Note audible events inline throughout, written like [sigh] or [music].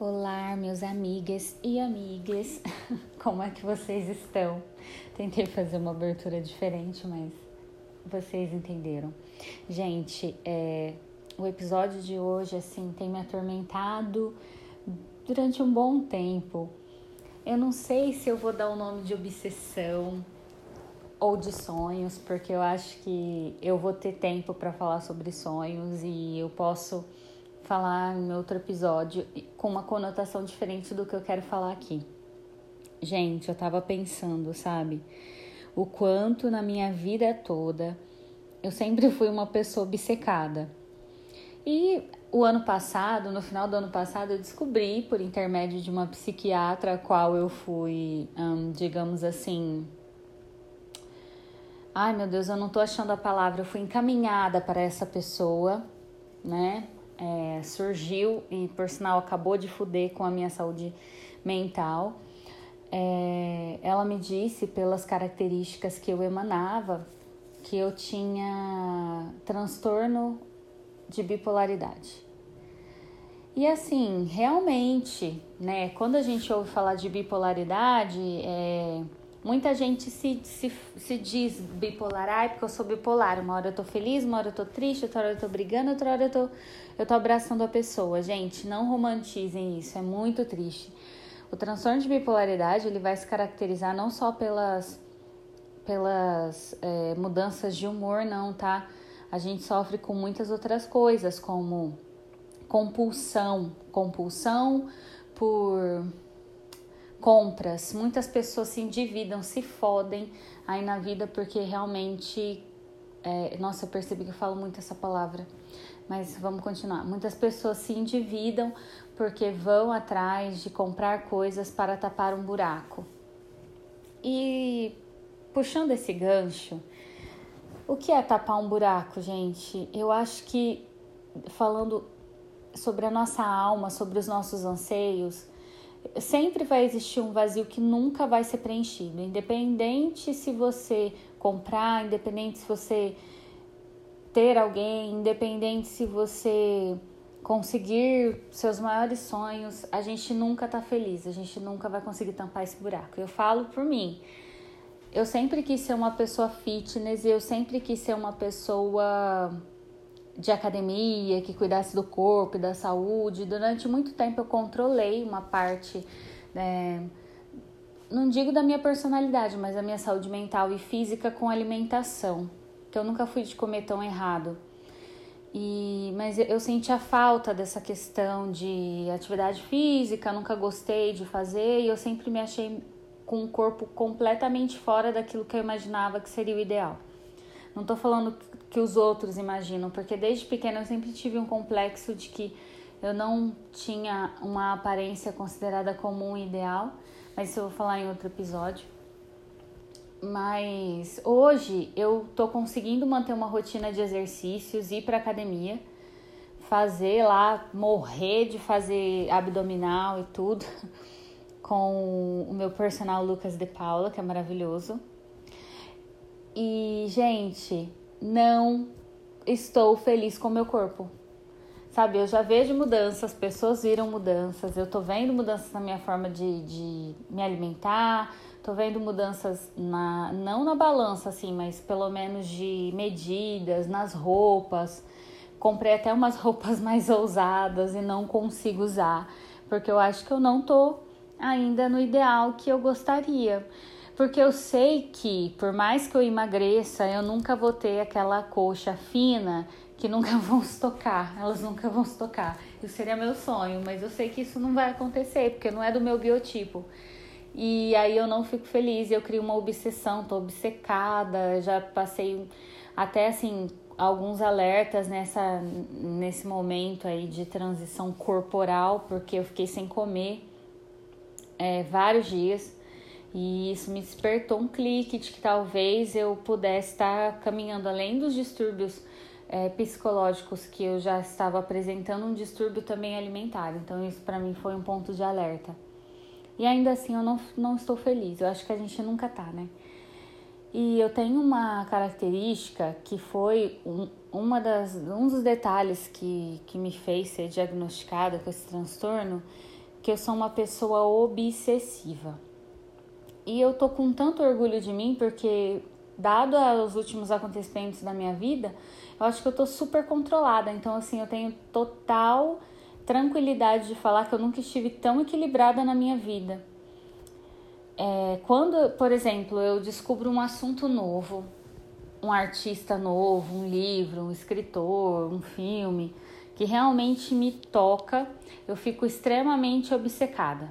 Olá, meus amigas e amigas, [laughs] como é que vocês estão? Tentei fazer uma abertura diferente, mas vocês entenderam. Gente, é, o episódio de hoje, assim, tem me atormentado durante um bom tempo. Eu não sei se eu vou dar o nome de obsessão ou de sonhos, porque eu acho que eu vou ter tempo para falar sobre sonhos e eu posso falar em outro episódio com uma conotação diferente do que eu quero falar aqui. Gente, eu tava pensando, sabe? O quanto na minha vida toda eu sempre [laughs] fui uma pessoa obcecada. E o ano passado, no final do ano passado, eu descobri, por intermédio de uma psiquiatra, a qual eu fui, hum, digamos assim. Ai meu Deus, eu não tô achando a palavra. Eu fui encaminhada para essa pessoa, né? É, surgiu e, por sinal, acabou de fuder com a minha saúde mental. É, ela me disse, pelas características que eu emanava, que eu tinha transtorno de bipolaridade. E assim, realmente, né, quando a gente ouve falar de bipolaridade, é, Muita gente se, se, se diz bipolar, ai, porque eu sou bipolar. Uma hora eu tô feliz, uma hora eu tô triste, outra hora eu tô brigando, outra hora eu tô, eu tô abraçando a pessoa. Gente, não romantizem isso, é muito triste. O transtorno de bipolaridade, ele vai se caracterizar não só pelas, pelas é, mudanças de humor, não, tá? A gente sofre com muitas outras coisas, como compulsão, compulsão por compras. Muitas pessoas se endividam, se fodem aí na vida porque realmente. É, nossa, eu percebi que eu falo muito essa palavra, mas vamos continuar. Muitas pessoas se endividam porque vão atrás de comprar coisas para tapar um buraco. E puxando esse gancho, o que é tapar um buraco, gente? Eu acho que falando sobre a nossa alma, sobre os nossos anseios, sempre vai existir um vazio que nunca vai ser preenchido, independente se você comprar, independente se você ter alguém, independente se você conseguir seus maiores sonhos, a gente nunca tá feliz, a gente nunca vai conseguir tampar esse buraco. Eu falo por mim. Eu sempre quis ser uma pessoa fitness eu sempre quis ser uma pessoa de academia, que cuidasse do corpo e da saúde. Durante muito tempo eu controlei uma parte, né, não digo da minha personalidade, mas da minha saúde mental e física com alimentação, que eu nunca fui de comer tão errado. E, mas eu senti a falta dessa questão de atividade física, nunca gostei de fazer e eu sempre me achei com um corpo completamente fora daquilo que eu imaginava que seria o ideal. Não tô falando que os outros imaginam, porque desde pequena eu sempre tive um complexo de que eu não tinha uma aparência considerada como um ideal, mas isso eu vou falar em outro episódio. Mas hoje eu tô conseguindo manter uma rotina de exercícios, ir para academia, fazer lá, morrer de fazer abdominal e tudo, [laughs] com o meu personal Lucas de Paula, que é maravilhoso. E, gente, não estou feliz com meu corpo. Sabe, eu já vejo mudanças, pessoas viram mudanças, eu tô vendo mudanças na minha forma de, de me alimentar, tô vendo mudanças na, não na balança, assim, mas pelo menos de medidas, nas roupas. Comprei até umas [laughs] roupas mais ousadas e não consigo usar, porque eu acho que eu não tô ainda no ideal que eu gostaria. Porque eu sei que, por mais que eu emagreça, eu nunca vou ter aquela coxa fina que nunca [laughs] vão se tocar, elas nunca vão se tocar. Isso seria meu sonho, mas eu sei que isso não vai acontecer, porque não é do meu biotipo. E aí eu não fico feliz, eu crio uma obsessão, tô obcecada, já passei até assim alguns alertas nessa nesse momento aí de transição corporal, porque eu fiquei sem comer é, vários dias. E isso me despertou um clique de que talvez eu pudesse estar caminhando além dos distúrbios é, psicológicos que eu já estava apresentando, um distúrbio também alimentar. Então, isso para mim foi um ponto de alerta. E ainda assim, eu não, não estou feliz. Eu acho que a gente nunca tá, né? E eu tenho uma característica que foi um, uma das, um dos detalhes que, que me fez ser diagnosticada com esse transtorno porque eu sou uma pessoa obsessiva. E eu tô com tanto orgulho de mim porque dado os últimos acontecimentos da minha vida, eu acho que eu tô super controlada. Então assim, eu tenho total tranquilidade de falar que eu nunca estive tão equilibrada na minha vida. É, quando, por exemplo, eu descubro um assunto novo, um artista novo, um livro, um escritor, um filme que realmente me toca, eu fico extremamente obcecada.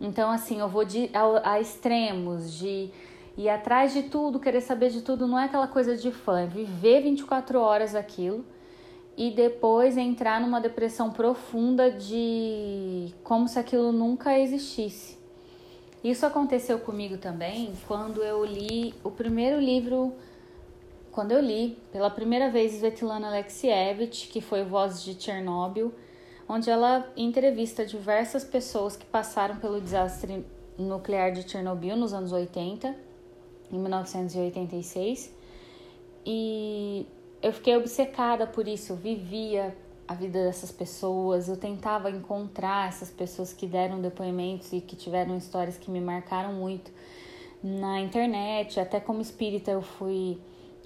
Então, assim, eu vou de, a, a extremos de ir atrás de tudo, querer saber de tudo, não é aquela coisa de fã, é viver 24 horas aquilo e depois entrar numa depressão profunda de como se aquilo nunca existisse. Isso aconteceu comigo também quando eu li o primeiro livro, quando eu li pela primeira vez Svetlana Alexievich, que foi Vozes de Chernobyl, onde ela entrevista diversas pessoas que passaram pelo desastre nuclear de Chernobyl nos anos 80, em 1986. E eu fiquei obcecada por isso, eu vivia a vida dessas pessoas, eu tentava encontrar essas pessoas que deram depoimentos e que tiveram histórias que me marcaram muito na internet, até como espírita eu fui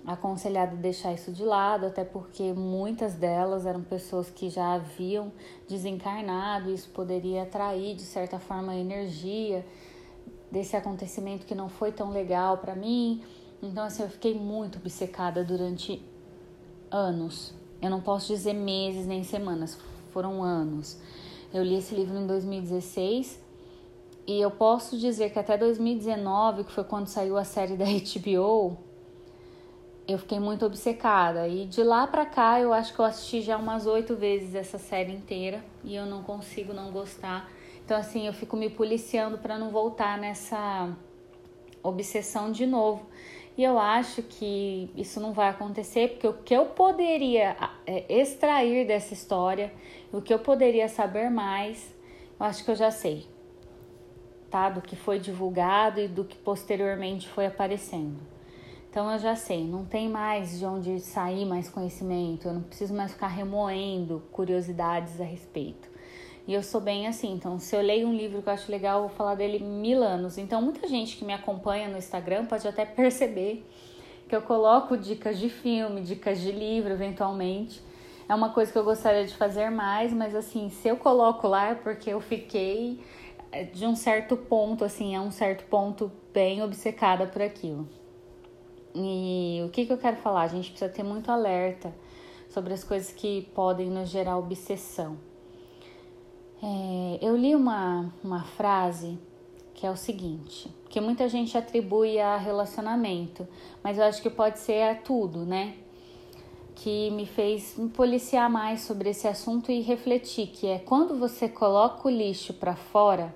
aconselhada a deixar isso de lado, até porque muitas delas eram pessoas que já haviam desencarnado, e isso poderia atrair de certa forma a energia desse acontecimento que não foi tão legal para mim. Então assim, eu fiquei muito obcecada durante anos. Eu não posso dizer meses nem semanas, foram anos. Eu li esse livro em 2016 e eu posso dizer que até 2019, que foi quando saiu a série da [laughs] HBO, eu fiquei muito obcecada. E de lá pra cá, eu acho que eu assisti já umas oito vezes essa série inteira e eu não consigo não gostar. Então, assim, eu fico me policiando para não voltar nessa obsessão de novo. E eu acho que isso não vai acontecer, porque o que eu poderia é, extrair dessa história, o que eu poderia saber mais, eu acho que eu já sei, tá? Do que foi divulgado e do que posteriormente foi aparecendo. Então eu já sei, não tem mais de onde sair mais conhecimento, eu não preciso mais ficar remoendo curiosidades a respeito. E eu sou bem assim, então se eu leio um livro que eu acho legal, eu vou falar dele mil anos. Então muita gente que me acompanha no Instagram pode até perceber que eu coloco dicas de filme, dicas de livro, eventualmente. É uma coisa que eu gostaria de fazer mais, mas assim, se eu coloco lá é porque eu fiquei é, de um certo ponto, assim, a um certo ponto bem obcecada por aquilo. E o que, que eu quero falar? A gente precisa ter muito alerta sobre as coisas que podem nos gerar obsessão. É, eu li uma, uma frase que é o seguinte, que muita gente atribui a relacionamento, mas eu acho que pode ser a tudo, né? Que me fez me policiar mais sobre esse assunto e refletir que é quando você coloca o lixo para fora,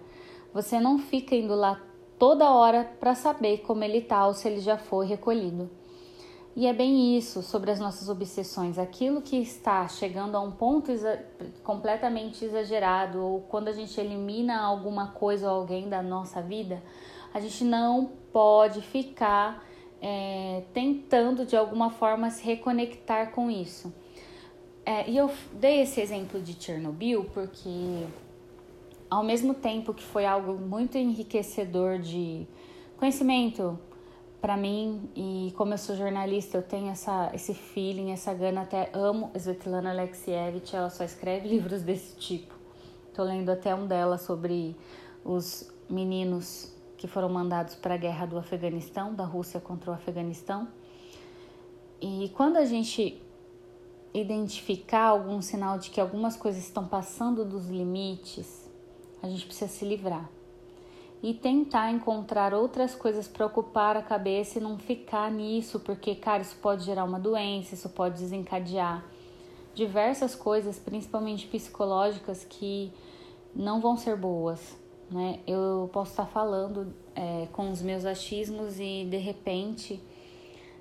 você não fica indo lá toda hora para saber como ele tá ou se ele já foi recolhido. E é bem isso sobre as nossas obsessões. Aquilo que está chegando a um ponto exa completamente exagerado, ou quando a gente elimina alguma coisa ou alguém da nossa vida, a gente não pode ficar é, tentando de alguma forma se reconectar com isso. É, e eu dei esse exemplo de Chernobyl porque, ao mesmo tempo que foi algo muito enriquecedor de conhecimento, para mim, e como eu sou jornalista, eu tenho essa, esse feeling, essa gana, até amo Svetlana Alexievich, ela só escreve [laughs] livros desse tipo. Tô lendo até um dela sobre os meninos que foram mandados para a guerra do Afeganistão, da Rússia contra o Afeganistão. E quando a gente identificar algum sinal de que algumas coisas estão passando dos limites, a gente precisa se livrar e tentar encontrar outras coisas para ocupar a cabeça e não ficar nisso, porque, cara, isso pode gerar uma doença, isso pode desencadear diversas coisas, principalmente psicológicas, que não vão ser boas. Né? Eu posso estar falando é, com os meus achismos e de repente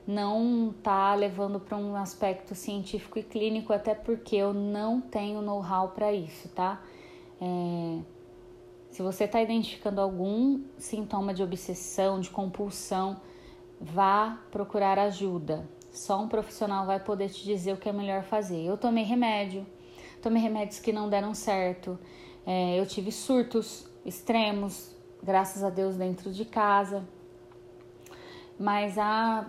não tá levando para um aspecto científico e clínico, até porque eu não tenho know-how para isso, tá? É, se você está identificando algum sintoma de obsessão, de compulsão, vá procurar ajuda. Só um profissional vai poder te dizer o que é melhor fazer. Eu tomei remédio, tomei remédios que não deram certo. É, eu tive surtos extremos, graças a Deus, dentro de casa. Mas há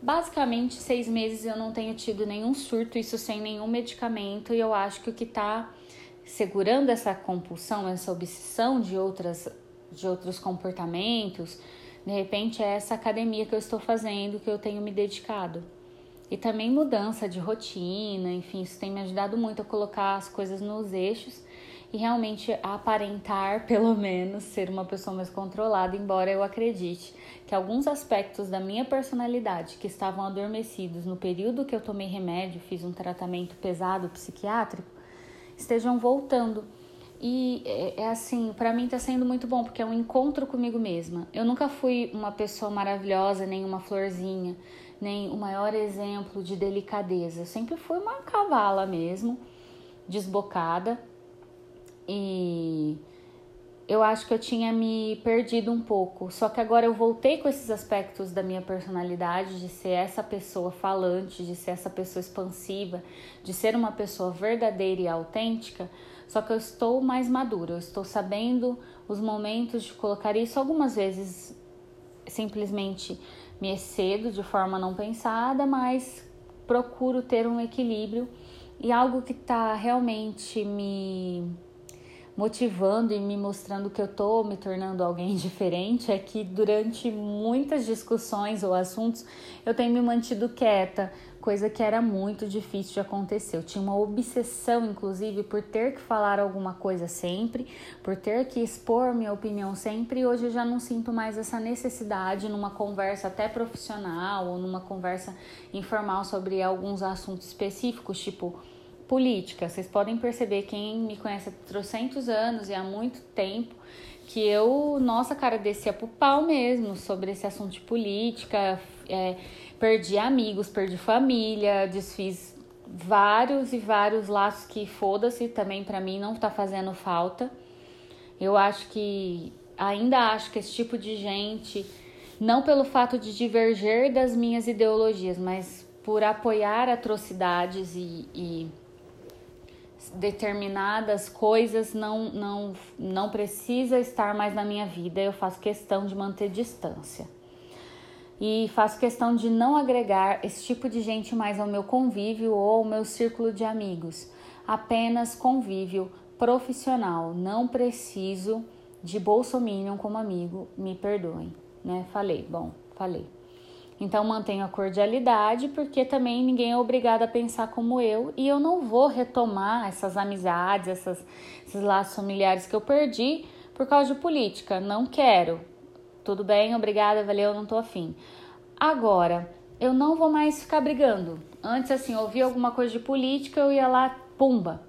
basicamente seis meses eu não tenho tido nenhum surto, isso sem nenhum medicamento, e eu acho que o que está segurando essa compulsão, essa obsessão de outras de outros comportamentos, de repente é essa academia que eu estou fazendo, que eu tenho me dedicado. E também mudança de rotina, enfim, isso tem me ajudado muito a colocar as coisas nos eixos e realmente aparentar, [laughs] pelo menos, ser uma pessoa mais controlada, embora eu acredite que alguns aspectos da minha personalidade que estavam adormecidos no período que eu tomei remédio, fiz um tratamento pesado psiquiátrico, estejam voltando. E é, é assim, para mim tá sendo muito bom, porque é um encontro comigo mesma. Eu nunca fui uma pessoa maravilhosa, nem uma florzinha, nem o maior exemplo de delicadeza. Eu sempre fui uma cavala mesmo, desbocada. E eu acho que eu tinha me perdido um pouco. Só que agora eu voltei com esses aspectos da minha personalidade, de ser essa pessoa falante, de ser essa pessoa expansiva, de ser uma pessoa verdadeira e autêntica. Só que eu estou mais madura, eu estou sabendo os momentos de colocar isso. Algumas vezes simplesmente me excedo de forma não pensada, mas procuro ter um equilíbrio e algo que está realmente me motivando e me mostrando que eu tô me tornando alguém [laughs] diferente é que durante muitas discussões ou assuntos eu tenho me mantido quieta, coisa que era muito difícil de acontecer. Eu tinha uma obsessão, inclusive, por ter que falar alguma coisa sempre, por ter que expor minha opinião sempre, e hoje eu já não sinto mais essa necessidade numa conversa até profissional ou numa conversa informal sobre alguns assuntos específicos, tipo política. Vocês podem perceber, quem me conhece há trocentos anos e há muito tempo, que eu, nossa, cara, descia pro pau mesmo sobre esse assunto de política, é, perdi amigos, perdi família, desfiz vários e vários laços que foda-se também para mim não tá fazendo falta. Eu acho que ainda acho que esse tipo de gente, não pelo fato de diverger das minhas ideologias, mas por apoiar atrocidades e, e determinadas coisas não, não, não precisa estar mais na minha vida, eu faço questão de manter distância. E faço questão de não agregar esse tipo de gente mais ao meu convívio ou ao meu círculo de amigos. Apenas convívio profissional. Não preciso de bolsominion como amigo, me perdoem, né? Falei, bom, falei. Então mantenho a cordialidade, porque também ninguém é obrigado a pensar como eu e eu não vou retomar essas amizades, essas, esses laços familiares que eu perdi por causa de política. Não quero. Tudo bem, obrigada, valeu, não tô afim. Agora, eu não vou mais ficar brigando. Antes, assim, ouvia alguma coisa de política, eu ia lá, pumba.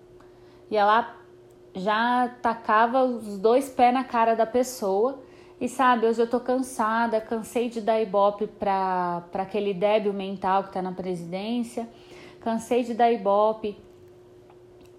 Ia lá, já tacava os dois pés na cara da pessoa e sabe, hoje eu tô cansada, cansei de dar ibope para aquele débil mental que tá na presidência, cansei de dar ibope,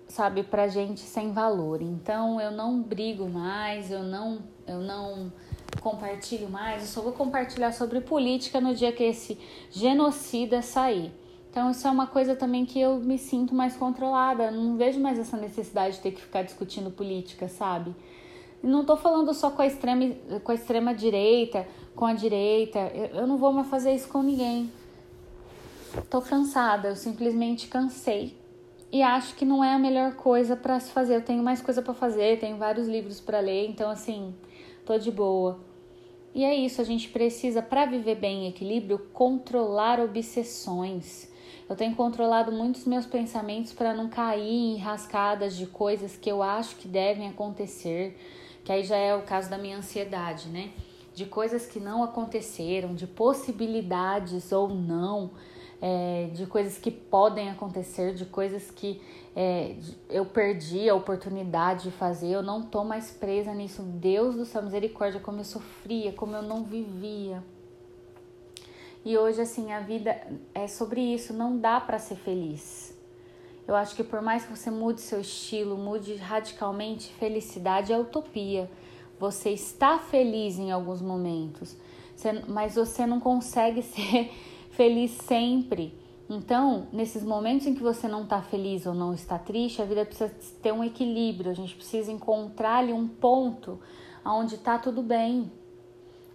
sabe, pra gente sem valor. Então eu não brigo mais, eu não, eu não compartilho mais, eu só vou compartilhar sobre política no dia que esse genocida sair. Então isso é uma coisa também que eu me sinto mais controlada, não vejo mais essa necessidade de ter que ficar discutindo política, sabe? Não estou falando só com a, extrema, com a extrema direita, com a direita. Eu, eu não vou mais fazer isso com ninguém. Estou cansada, eu simplesmente cansei. E acho que não é a melhor coisa para se fazer. Eu tenho mais coisa para fazer, tenho vários livros para ler, então assim, tô de boa. E é isso, a gente precisa, para viver bem em equilíbrio, controlar obsessões. Eu tenho controlado muitos meus pensamentos para não cair em rascadas de coisas que eu acho que devem acontecer, que aí já é o caso da minha ansiedade, né? De coisas que não aconteceram, de possibilidades ou não, é, de coisas que podem acontecer, de coisas que é, eu perdi a oportunidade de fazer, eu não tô mais presa nisso. Deus do céu, misericórdia, como eu sofria, como eu não vivia. E hoje, assim, a vida é sobre isso, não dá para ser feliz. Eu acho que por mais que você mude seu estilo, mude radicalmente, felicidade é utopia. Você está feliz em alguns momentos, mas você não consegue [laughs] ser feliz sempre. Então, nesses momentos em que você não está feliz ou não está triste, a vida precisa ter um equilíbrio. A gente precisa encontrar ali um ponto onde está tudo bem,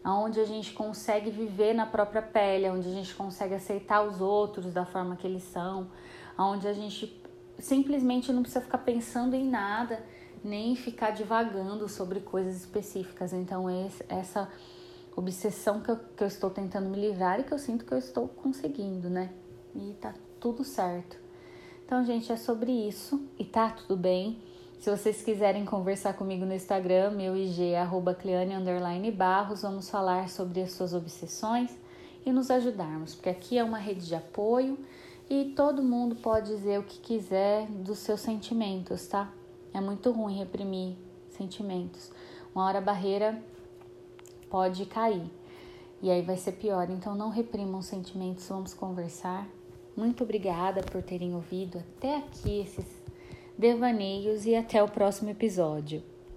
onde a gente consegue viver na própria pele, onde a gente consegue aceitar os outros da forma que eles são, onde a gente simplesmente não precisa ficar pensando em nada, nem ficar divagando sobre coisas específicas. Então, essa obsessão que eu, que eu estou tentando me livrar e que eu sinto que eu estou conseguindo, né? E tá tudo certo. Então, gente, é sobre isso e tá tudo bem. Se vocês quiserem conversar comigo no Instagram, meu IG é arroba Barros, vamos falar sobre as suas obsessões e nos ajudarmos, porque aqui é uma rede de apoio e todo mundo pode dizer o que quiser dos seus sentimentos, tá? É muito ruim reprimir sentimentos. Uma hora a barreira pode cair e aí vai ser pior. Então não reprimam sentimentos, vamos conversar. Muito obrigada por terem ouvido até aqui esses devaneios e até o próximo episódio.